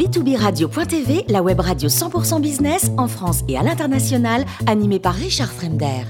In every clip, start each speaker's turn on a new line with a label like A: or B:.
A: B2B Radio.tv, la web radio 100% business en France et à l'international, animée par Richard Fremder.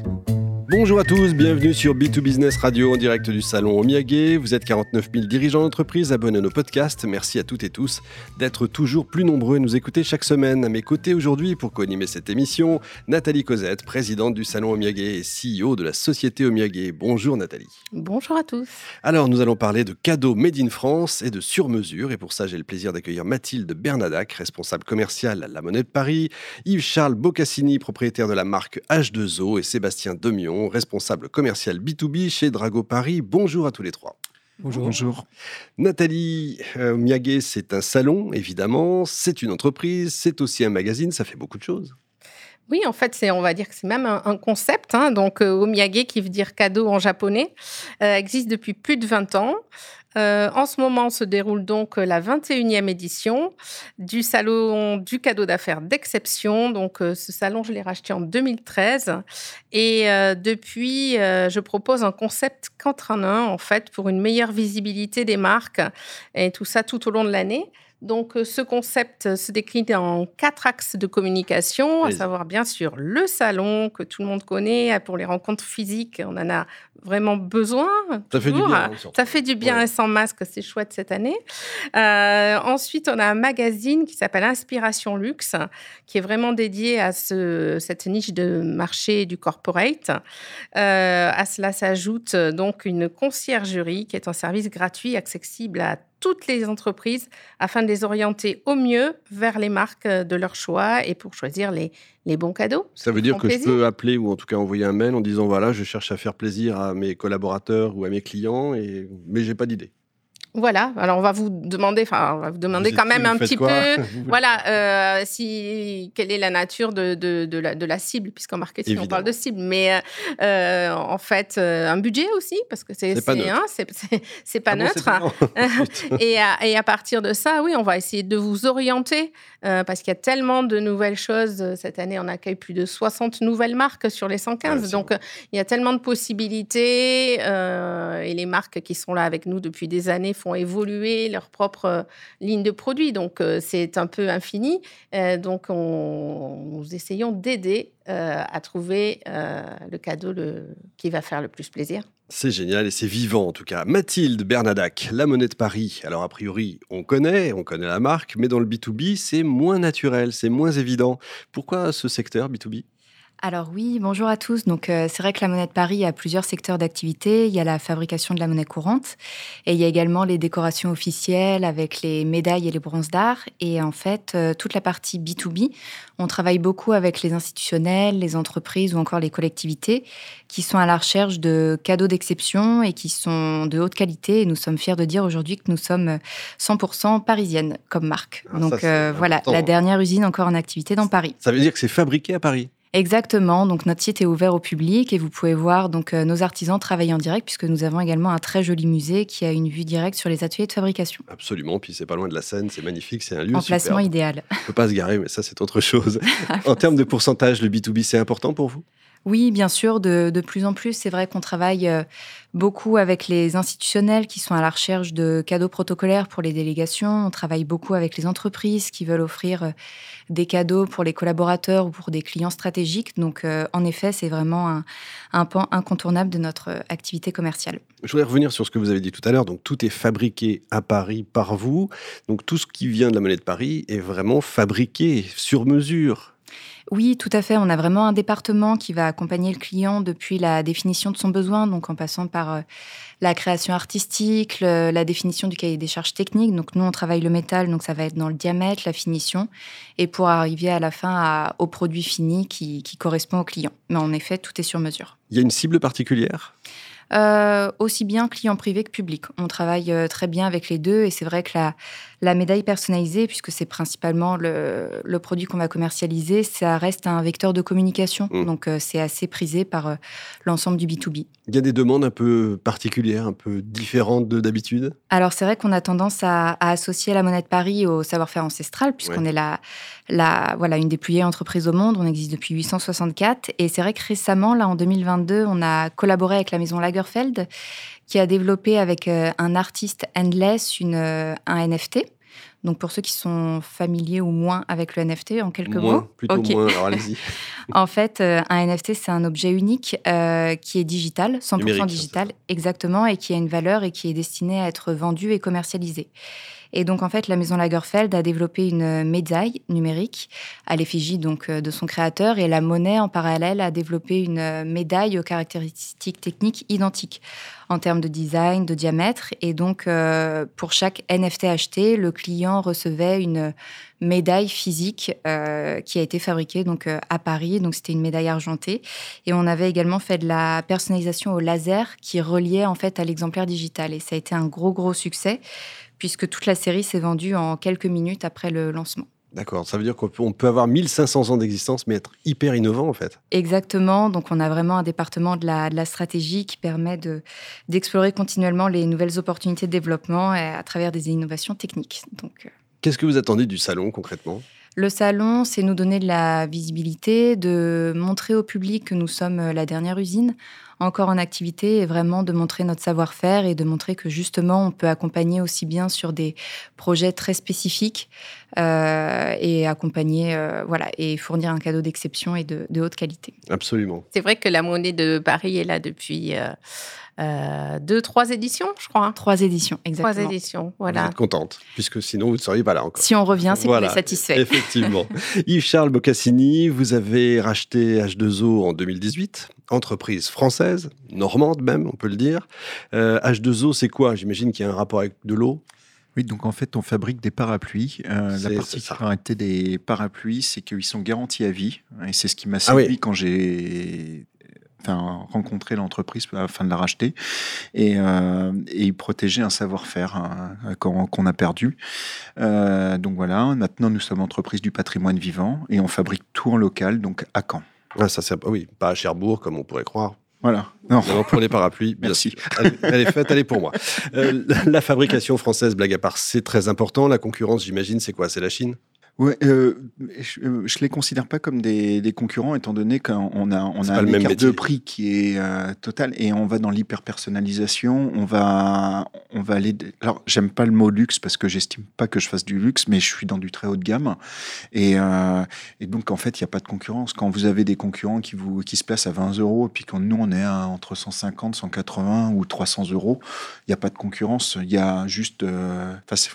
B: Bonjour à tous, bienvenue sur B2 Business Radio en direct du salon Omiyage. Vous êtes 49 000 dirigeants d'entreprise abonnés à nos podcasts. Merci à toutes et tous d'être toujours plus nombreux à nous écouter chaque semaine. À mes côtés aujourd'hui pour co-animer cette émission, Nathalie Cosette, présidente du salon Omiyage et CEO de la société Omiyage. Bonjour Nathalie.
C: Bonjour à tous.
B: Alors nous allons parler de cadeaux made in France et de sur-mesure. Et pour ça, j'ai le plaisir d'accueillir Mathilde Bernadac, responsable commerciale à la Monnaie de Paris, Yves-Charles Boccassini, propriétaire de la marque H2O et Sébastien Demion, responsable commercial B2B chez Drago Paris. Bonjour à tous les trois.
D: Bonjour. Bonjour.
B: Nathalie euh, c'est un salon, évidemment, c'est une entreprise, c'est aussi un magazine, ça fait beaucoup de choses.
C: Oui, en fait, c'est, on va dire que c'est même un, concept. Hein. donc, euh, Omiyage, qui veut dire cadeau en japonais, euh, existe depuis plus de 20 ans. Euh, en ce moment se déroule donc la 21e édition du salon du cadeau d'affaires d'exception. Donc euh, ce salon, je l'ai racheté en 2013 et euh, depuis, je propose un concept qu'entre un en fait pour une meilleure visibilité des marques et tout ça tout au long de l'année. Donc, euh, ce concept euh, se décline en quatre axes de communication, à savoir bien sûr le salon que tout le monde connaît pour les rencontres physiques. On en a vraiment besoin.
B: Ça fait du bien.
C: Ça fait du bien sans masque, c'est chouette cette année. Euh, ensuite, on a un magazine qui s'appelle Inspiration Luxe, qui est vraiment dédié à ce, cette niche de marché du corporate. à cela s'ajoute donc une conciergerie qui est un service gratuit accessible à toutes les entreprises afin de les orienter au mieux vers les marques de leur choix et pour choisir les, les bons cadeaux.
B: Ça veut dire que je peux appeler ou en tout cas envoyer un mail en disant voilà, je cherche à faire plaisir à mes collaborateurs ou à mes clients, et... mais j'ai pas d'idée.
C: Voilà. Alors on va vous demander, enfin on va vous demander quand même un petit peu, voilà, euh, si quelle est la nature de, de, de, la, de la, cible, puisqu'en marketing on parle de cible, mais euh, en fait euh, un budget aussi parce que c'est
B: pas neutre.
C: c'est pas neutre. et, à, et, à, partir de ça, oui, on va essayer de vous orienter parce qu'il y a tellement de nouvelles choses cette année. On accueille plus de 60 nouvelles marques sur les 115, donc il y a tellement de possibilités et les marques qui sont là avec nous depuis des années font évoluer leur propre euh, ligne de produits. Donc, euh, c'est un peu infini. Euh, donc, on, nous essayons d'aider à trouver le cadeau qui va faire le plus plaisir.
B: C'est génial et c'est vivant en tout cas. Mathilde Bernadac, la monnaie de Paris. Alors a priori, on connaît, on connaît la marque, mais dans le B2B, c'est moins naturel, c'est moins évident. Pourquoi ce secteur B2B
D: alors oui, bonjour à tous. Donc euh, c'est vrai que la monnaie de Paris a plusieurs secteurs d'activité. Il y a la fabrication de la monnaie courante et il y a également les décorations officielles avec les médailles et les bronzes d'art. Et en fait, euh, toute la partie B2B, on travaille beaucoup avec les institutionnels, les entreprises ou encore les collectivités qui sont à la recherche de cadeaux d'exception et qui sont de haute qualité. Et nous sommes fiers de dire aujourd'hui que nous sommes 100% parisiennes comme marque. Ah, Donc euh, voilà, la dernière usine encore en activité dans Paris.
B: Ça veut dire que c'est fabriqué à Paris?
D: Exactement. Donc notre site est ouvert au public et vous pouvez voir donc euh, nos artisans travailler en direct puisque nous avons également un très joli musée qui a une vue directe sur les ateliers de fabrication.
B: Absolument. Puis c'est pas loin de la Seine, c'est magnifique, c'est un lieu
D: Emplacement idéal.
B: On peut pas se garer, mais ça c'est autre chose. en termes de pourcentage, le B2B c'est important pour vous?
D: Oui, bien sûr, de, plus en plus. C'est vrai qu'on travaille euh, beaucoup avec les institutionnels qui sont à la recherche de cadeaux protocolaires pour les délégations. On travaille beaucoup avec les entreprises qui veulent offrir euh, des cadeaux pour les collaborateurs ou pour des clients stratégiques. Donc, euh, en effet, c'est vraiment un, un pan incontournable de notre activité commerciale.
B: Je voudrais revenir sur ce que vous avez dit tout à l'heure. Donc, tout est fabriqué à Paris par vous. Donc, tout ce qui vient de la monnaie de Paris est vraiment fabriqué sur mesure.
D: Oui, tout à fait. On a vraiment un département qui va accompagner le client depuis la définition de son besoin, donc en passant par euh, la création artistique, la définition du cahier des charges techniques. Donc nous, on travaille le métal, donc ça va être dans le diamètre, la finition, et pour arriver à la fin au produit fini qui, qui correspond au client. Mais en effet, tout est sur mesure.
B: Il y a une cible particulière?
D: Euh, aussi bien client privé que public. On travaille euh, très bien avec les deux et c'est vrai que la, la médaille personnalisée, puisque c'est principalement le, le produit qu'on va commercialiser, ça reste un vecteur de communication. Mmh. Donc euh, c'est assez prisé par l'ensemble du B2B.
B: Il y a des demandes un peu particulières, un peu différentes de d'habitude?
D: Alors c'est vrai qu'on a tendance à, à, associer la monnaie de Paris au savoir-faire ancestral, puisqu'on est la, la, voilà, une des plus vieilles entreprises au monde. On existe depuis 864. Et c'est vrai que récemment, là en 2022, on a collaboré avec la maison Lager qui a développé avec euh, un artiste Endless une, euh, un NFT. Donc pour ceux qui sont familiers ou moins avec le NFT, en quelques
B: moins,
D: mots.
B: Plutôt moins, alors allez-y.
D: en fait, euh, un NFT, c'est un objet unique euh, qui est digital, 100%
B: Numérique,
D: digital, exactement, et qui a une valeur et qui est destiné à être vendu et commercialisé. Et donc, en fait, la maison Lagerfeld a développé une médaille numérique à l'effigie donc euh, de son créateur et la monnaie, en parallèle, a développé une médaille aux caractéristiques techniques identiques en termes de design, de diamètre. Et donc, euh, pour chaque NFT acheté, le client recevait une médaille physique euh, qui a été fabriquée donc à Paris. Donc, c'était une médaille argentée. Et on avait également fait de la personnalisation au laser qui reliait en fait à l'exemplaire digital. Et ça a été un gros, gros succès puisque toute la série s'est vendue en quelques minutes après le lancement.
B: D'accord, ça veut dire qu'on peut, avoir 1500 ans d'existence, mais être hyper innovant en fait.
D: Exactement, donc on a vraiment un département de la, de la stratégie qui permet de, d'explorer continuellement les nouvelles opportunités de développement à travers des innovations techniques. Donc, euh,
B: Qu'est-ce que vous attendez du salon concrètement?
D: Le salon, c'est nous donner de la visibilité, de montrer au public que nous sommes euh, la dernière usine encore en activité et vraiment de montrer notre savoir-faire et de montrer que justement on peut accompagner aussi bien sur des projets très spécifiques euh, et accompagner euh, voilà et fournir un cadeau d'exception et de, de, haute qualité.
B: Absolument.
C: C'est vrai que la monnaie de Paris est là depuis euh, euh, deux, trois éditions, je crois. Hein.
D: Trois éditions, exactement.
C: Trois éditions, voilà.
B: Vous êtes contente, puisque sinon vous ne seriez pas là encore.
D: Si on revient, c'est
B: Voilà,
D: pour les satisfaits.
B: Effectivement. Yves-Charles Boccassini, vous avez racheté H2O en 2018, entreprise française, normande même, on peut le dire. Euh, H2O, c'est quoi? J'imagine qu'il y a un rapport avec de l'eau.
E: Oui, donc en fait, on fabrique des parapluies. Euh, la particularité des parapluies, c'est qu'ils sont garantis à vie. Et c'est ce qui m'a
B: Ah
E: séduit
B: oui.
E: quand j'ai enfin, rencontré l'entreprise afin de la racheter. Et, euh, et ils protégeaient un savoir-faire hein, qu'on qu'on a perdu. Euh, donc voilà, maintenant nous sommes entreprise du patrimoine vivant et on fabrique tout en local, donc à Caen.
B: Ah, ça, oui, pas à Cherbourg comme on pourrait croire.
E: Voilà. Non.
B: Pour les parapluies, bien
E: Merci.
B: sûr. Elle, elle est faite, elle est pour moi. Euh, la fabrication française, blague à part, c'est très important. La concurrence, j'imagine, c'est quoi? C'est la Chine?
E: Ouais, euh, je, euh, je les considère pas comme des, des concurrents étant donné qu'on a, on a un écart de prix qui est euh, total et on va dans l'hyper-personnalisation. On va, on va aller. Alors, j'aime pas le mot luxe parce que j'estime pas que je fasse du luxe, mais je suis dans du très haut de gamme. Et, euh, et donc, en fait, il n'y a pas de concurrence. Quand vous avez des concurrents qui, vous, qui se placent à 20 euros et puis quand nous, on est à entre 150, 180 ou 300 euros, il n'y a pas de concurrence. Il y a juste. euh, enfin,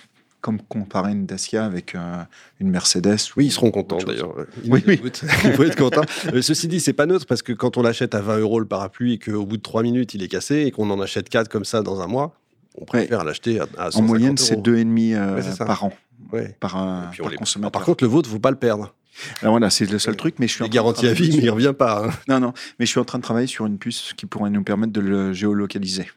E: comme comparer une Dacia avec euh, une Mercedes.
B: Oui,
E: ou
B: ils seront contents d'ailleurs. Ils
E: Oui, oui.
B: écoutent. Il faut être content. Euh, ceci dit, c'est pas neutre parce que quand on l'achète à 20 euros le parapluie et qu'au bout de 3 minutes il est cassé et qu'on en achète 4 comme ça dans un mois, on préfère l'acheter à, à 150
E: En moyenne, c'est
B: euros.
E: deux et demi euh,
B: Ouais,
E: par an,
B: Ouais.
E: par, euh,
B: puis on
E: par
B: les-
E: consommateur.
B: Par contre, le vôtre, faut pas le perdre.
E: Alors voilà, c'est le seul truc, mais je suis
B: à vie,
E: travailler
B: mais il
E: sur-
B: revient pas. hein.
E: Non, non, mais je suis en train de travailler sur une puce qui pourrait nous permettre de le géolocaliser.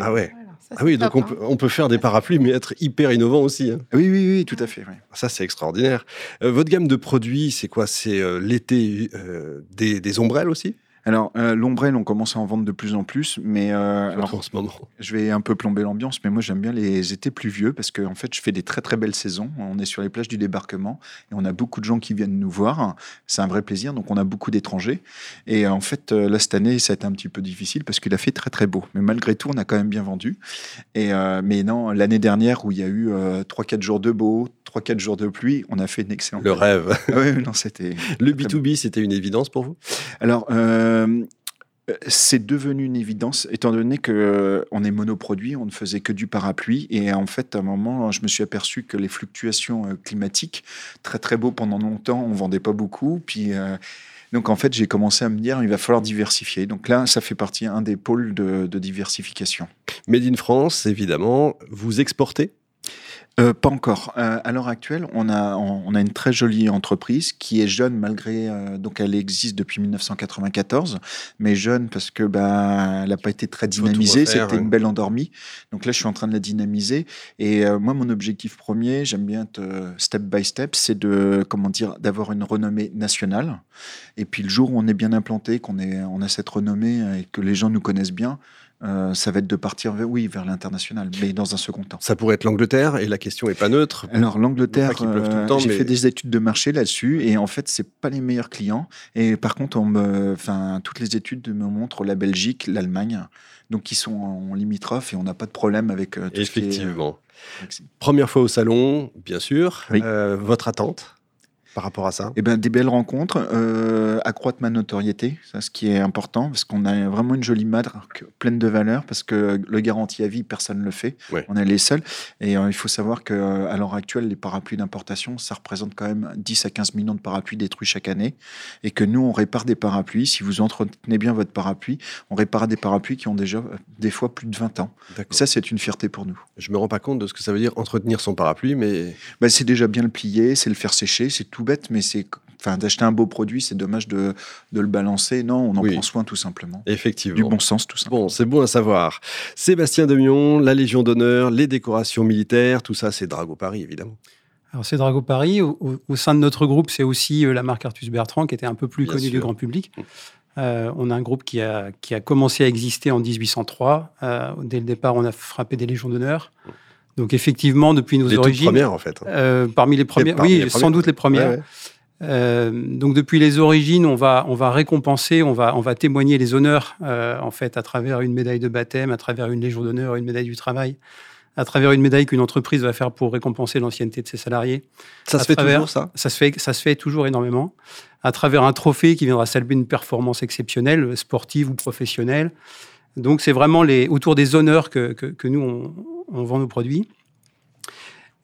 B: Ah ouais.
C: Ça,
B: Ah oui, donc on
C: hein.
B: peut, on peut faire des parapluies, mais être hyper innovant aussi. hein.
E: Oui, oui, oui, tout à fait. oui.
B: Ça, c'est extraordinaire. Euh, votre gamme de produits, c'est quoi? C'est euh, l'été euh, des, des ombrelles aussi?
E: Alors, euh, l'ombrelle, on commence à en vendre de plus en plus, mais euh, alors,
B: en ce moment.
E: je vais un peu plomber l'ambiance, mais moi j'aime bien les étés pluvieux parce que en fait, je fais des très très belles saisons. On est sur les plages du débarquement et on a beaucoup de gens qui viennent nous voir. C'est un vrai plaisir, donc on a beaucoup d'étrangers. Et en fait, euh, là cette année, ça a été un petit peu difficile parce qu'il a fait très très beau, mais malgré tout, on a quand même bien vendu. Et euh, mais non, l'année dernière où il y a eu euh, 3-4 jours de beau, 3-4 jours de pluie, on a fait une excellente.
B: Le rêve.
E: Ah ouais, non, c'était.
B: Le B2B, c'était une évidence pour vous?
E: Alors, euh, c'est devenu une évidence, étant donné que euh, on est monoproduit, on ne faisait que du parapluie. Et en fait, à un moment, je me suis aperçu que les fluctuations euh, climatiques, très très beau pendant longtemps, on vendait pas beaucoup. Puis. euh, donc en fait, j'ai commencé à me dire, il va falloir diversifier. Donc là, ça fait partie un des pôles de, de diversification.
B: Made in France, évidemment. Vous exportez?
E: Euh, pas encore. Euh, à l'heure actuelle, on a, on, a une très jolie entreprise qui est jeune malgré. euh, donc, elle existe depuis 1994, mais jeune parce que bah, elle n'a pas été très dynamisée. C'était
B: ouais.
E: une belle endormie. Donc là, je suis en train de la dynamiser. Et euh, moi, mon objectif premier, j'aime bien être euh, step by step, c'est de comment dire, d'avoir une renommée nationale. Et puis le jour où on est bien implanté, qu'on on a cette renommée et que les gens nous connaissent bien, euh, ça va être de partir oui, vers l'international, mais dans un second temps.
B: Ça pourrait être l'Angleterre, et la question n'est pas neutre.
E: Alors l'Angleterre, euh, j'ai fait des études de marché là-dessus, et en fait, c'est pas les meilleurs clients. Et par contre, on me, enfin, toutes les études me montrent la Belgique, l'Allemagne, donc qui sont en limitrophe, et on n'a pas de problème avec euh, tout
B: Effectivement. Ce qui est, Première fois au salon, bien sûr. votre attente? Par rapport à ça
E: Eh ben, des belles rencontres, euh, accroître ma notoriété, ça, ce qui est important, parce qu'on a vraiment une jolie marque pleine de valeur, parce que le garantie à vie, personne ne le fait. On est les seuls. Et euh, il faut savoir qu'à euh, l'heure actuelle, les parapluies d'importation, ça représente quand même 10 à 15 millions de parapluies détruits chaque année. Et que nous, on répare des parapluies. Si vous entretenez bien votre parapluie, on répare des parapluies qui ont déjà des fois plus de 20 ans. ça, c'est une fierté pour nous.
B: Je me rends pas compte de ce que ça veut dire entretenir son parapluie, mais...
E: Ben, c'est déjà bien le plier, c'est le faire sécher, c'est tout bête, mais c'est enfin d'acheter un beau produit, c'est dommage de, de, le balancer. Non, on en prend soin tout simplement.
B: Effectivement.
E: Du bon sens tout simplement.
B: Bon, c'est bon à savoir. Sébastien Demion, la Légion d'honneur, les décorations militaires, tout ça, c'est Drago Paris évidemment.
F: Alors c'est Drago Paris. Au, sein de notre groupe, c'est aussi euh, la marque Artus Bertrand qui était un peu plus connue du grand public. Mmh. Euh, on a un groupe qui a, qui a commencé à exister en 1803. Euh, dès le départ, on a frappé des légions d'honneur. Donc effectivement, depuis nos
B: les
F: origines,
B: premières en fait.
F: parmi les premières, oui, sans doute les premières. Euh, donc depuis les origines, on va, on va récompenser, on va, on va témoigner les honneurs euh, en fait à travers une médaille de baptême, à travers une légion d'honneur, une médaille du travail, à travers une médaille qu'une entreprise va faire pour récompenser l'ancienneté de ses salariés.
B: Ça se fait toujours ça?
F: Ça se fait, ça se fait toujours énormément. À travers un trophée qui viendra saluer une performance exceptionnelle, sportive ou professionnelle. Donc c'est vraiment les, autour des honneurs que, que, que nous on, on vend nos produits.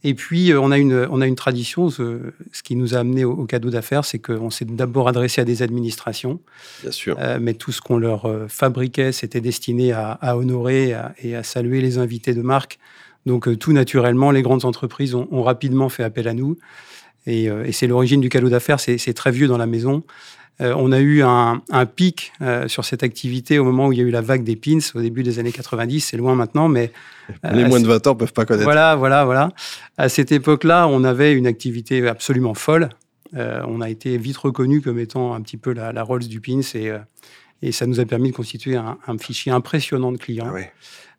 F: Et puis, euh, on a une, on a une tradition, ce, qui nous a amené au, cadeau d'affaires, c'est qu'on s'est d'abord adressé à des administrations.
B: Bien sûr.
F: Euh, mais tout ce qu'on leur euh, fabriquait, c'était destiné à, honorer et à saluer les invités de marque. Donc, tout naturellement, les grandes entreprises ont, rapidement fait appel à nous. Et, et c'est l'origine du cadeau d'affaires, c'est très vieux dans la maison. Euh, on a eu un, pic euh, sur cette activité au moment où il y a eu la vague des pins au début des années 90. C'est loin maintenant, mais
B: les moins de 20 ans peuvent pas connaître.
F: Voilà, voilà, voilà. À cette époque-là, on avait une activité absolument folle. Euh, on a été vite reconnu comme étant un petit peu la, Rolls du pins et, ça nous a permis de constituer un, fichier impressionnant de clients. Ah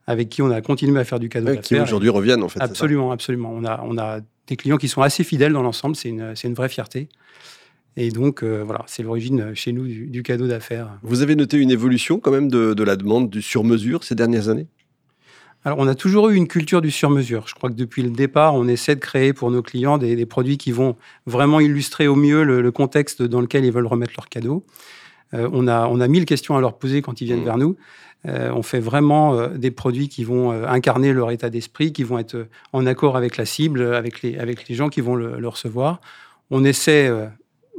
F: avec qui on a continué à faire du cadeau
B: Qui aujourd'hui reviennent en fait.
F: Absolument, absolument. On a, on a des clients qui sont assez fidèles dans l'ensemble, c'est une, une vraie fierté. Et donc, euh, voilà, c'est l'origine chez nous du, cadeau d'affaires.
B: Vous avez noté une évolution quand même de, la demande du sur-mesure ces dernières années?
F: Alors, on a toujours eu une culture du sur-mesure. Je crois que depuis le départ, on essaie de créer pour nos clients des, produits qui vont vraiment illustrer au mieux le, contexte dans lequel ils veulent remettre leur cadeau. Euh, on, a, on a mille questions à leur poser quand ils viennent mmh. vers nous. on fait vraiment des produits qui vont incarner leur état d'esprit, qui vont être en accord avec la cible, avec les, avec les gens qui vont le, le recevoir. On essaie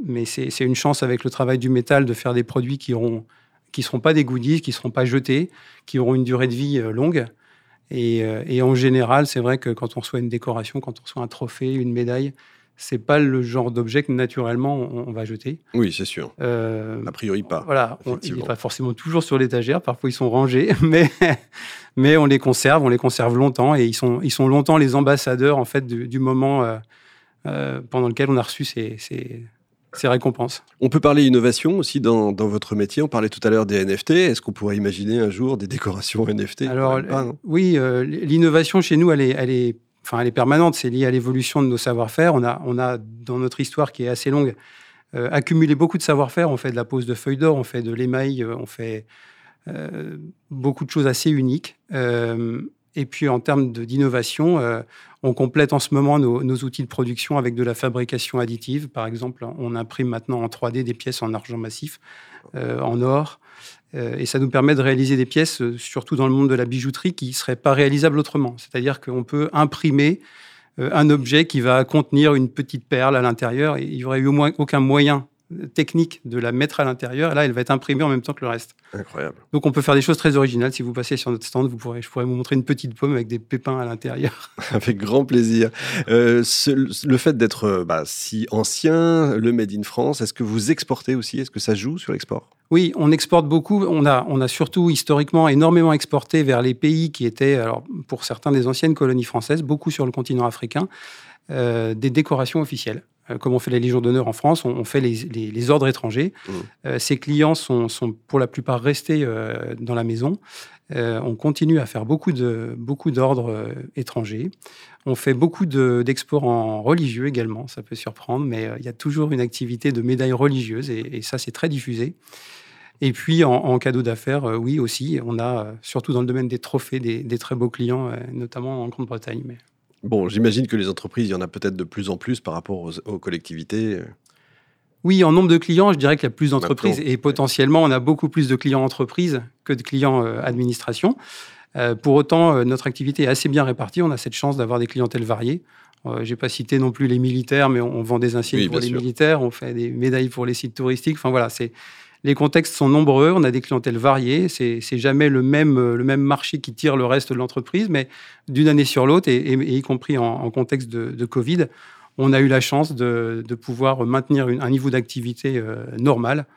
F: mais c'est une chance avec le travail du métal de faire des produits qui ne qui seront pas des goodies, qui ne seront pas jetés, qui auront une durée de vie euh, longue. Euh, et, en général, c'est vrai que quand on reçoit une décoration, quand on reçoit un trophée, une médaille, c'est pas le genre d'objet que naturellement on, va jeter.
B: Oui, c'est sûr. Euh, a priori pas.
F: Voilà, on, il n'est pas forcément toujours sur l'étagère. Parfois ils sont rangés, mais mais on les conserve, on les conserve longtemps et ils sont ils sont longtemps les ambassadeurs en fait du, moment pendant lequel on a reçu ces, ces récompenses.
B: On peut parler innovation aussi dans, votre métier. On parlait tout à l'heure des NFT. Est-ce qu'on pourrait imaginer un jour des décorations NFT
F: Alors, oui, euh, l'innovation chez nous, elle est, elle est, enfin, elle est permanente. C'est lié à l'évolution de nos savoir-faire. On a, on a, dans notre histoire qui est assez longue, euh, accumulé beaucoup de savoir-faire. On fait de la pose de feuilles d'or, on fait de l'émail, euh, on fait beaucoup de choses assez uniques. Et puis en termes d'innovation, euh, on complète en ce moment nos, outils de production avec de la fabrication additive. Par exemple, on imprime maintenant en 3D des pièces en argent massif, euh, en or. Euh, et ça nous permet de réaliser des pièces, surtout dans le monde de la bijouterie, qui ne seraient pas réalisables autrement. C'est-à-dire qu'on peut imprimer un objet qui va contenir une petite perle à l'intérieur il n'y aurait eu au moins aucun moyen technique de la mettre à l'intérieur. Et là, elle va être imprimée en même temps que le reste.
B: Incroyable.
F: Donc, on peut faire des choses très originales. Si vous passez sur notre stand, vous pourrez, je pourrais vous montrer une petite pomme avec des pépins à l'intérieur.
B: Avec grand plaisir. Euh, le fait d'être euh, bah, si ancien, le Made in France, est-ce que vous exportez aussi? Est-ce que ça joue sur l'export?
F: Oui, on exporte beaucoup. On a, on a surtout historiquement énormément exporté vers les pays qui étaient, alors, pour certains, des anciennes colonies françaises, beaucoup sur le continent africain. des décorations officielles. Comme on fait la Légion d'honneur en France, on, fait les, ordres étrangers. Mmh. ces clients sont, sont, pour la plupart restés dans la maison. on continue à faire beaucoup de beaucoup d'ordres étrangers. On fait beaucoup d'exports en religieux également, ça peut surprendre, mais il y a toujours une activité de médailles religieuses et, et ça c'est très diffusé. Et puis en, cadeau d'affaires, euh, oui aussi, on a, euh, surtout dans le domaine des trophées, des, très beaux clients, euh, notamment en Grande-Bretagne. Mais...
B: Bon, j'imagine que les entreprises, il y en a peut-être de plus en plus par rapport aux, collectivités.
F: Oui, en nombre de clients, je dirais qu'il y a plus d'entreprises et potentiellement, on a beaucoup plus de clients entreprises que de clients administration. pour autant, notre activité est assez bien répartie. On a cette chance d'avoir des clientèles variées. Je n'ai pas cité non plus les militaires, mais on, vend des insignes pour les militaires, on fait des médailles pour les sites touristiques. Enfin voilà, c'est les contextes sont nombreux, on a des clientèles variées, c'est jamais le même, marché qui tire le reste de l'entreprise, mais d'une année sur l'autre, et, y compris en, contexte de, Covid, on a eu la chance de, pouvoir maintenir un niveau d'activité euh, normal,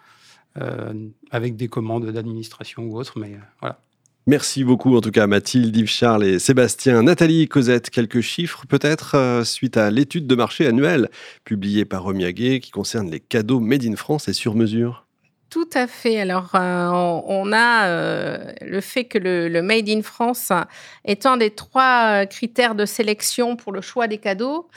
F: euh, avec des commandes d'administration ou autres, mais euh.
B: Merci beaucoup en tout cas Mathilde, Yves Charles et Sébastien. Nathalie, Cosette, quelques chiffres peut-être suite à l'étude de marché annuelle publiée par Romiaguet qui concerne les cadeaux made in France et sur mesure?
C: Tout à fait. Alors, euh, on a euh, le fait que le, Made in France est un des trois euh, critères de sélection pour le choix des cadeaux.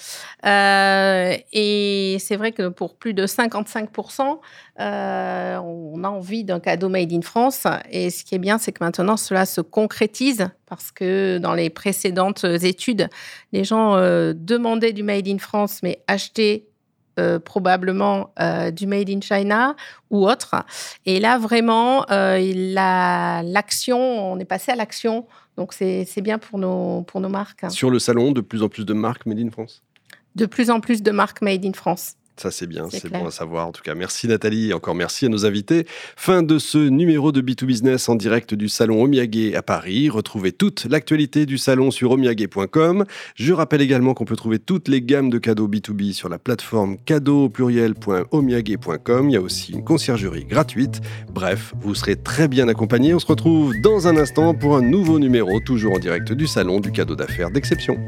C: et c'est vrai que pour plus de 55%, on a envie d'un cadeau Made in France. Et ce qui est bien, c'est que maintenant, cela se concrétise parce que dans les précédentes études, les gens demandaient du Made in France, mais achetaient euh, probablement euh, du Made in China ou autre. Et là, vraiment, euh, l'action, on est passé à l'action. Donc, c'est bien pour nos, pour nos marques.
B: Sur le salon, de plus en plus de marques Made in France?
C: De plus en plus de marques Made in France.
B: Ça, c'est bien, c'est bon à savoir. En tout cas, merci Nathalie et encore merci à nos invités. Fin de ce numéro de B2 Business en direct du salon Omiage à Paris. Retrouvez toute l'actualité du salon sur omiage.com. Je rappelle également qu'on peut trouver toutes les gammes de cadeaux B2B sur la plateforme cadeau pluriel.omiage.com. Il y a aussi une conciergerie gratuite. Bref, vous serez très bien accompagné. On se retrouve dans un instant pour un nouveau numéro, toujours en direct du salon du cadeau d'affaires d'exception.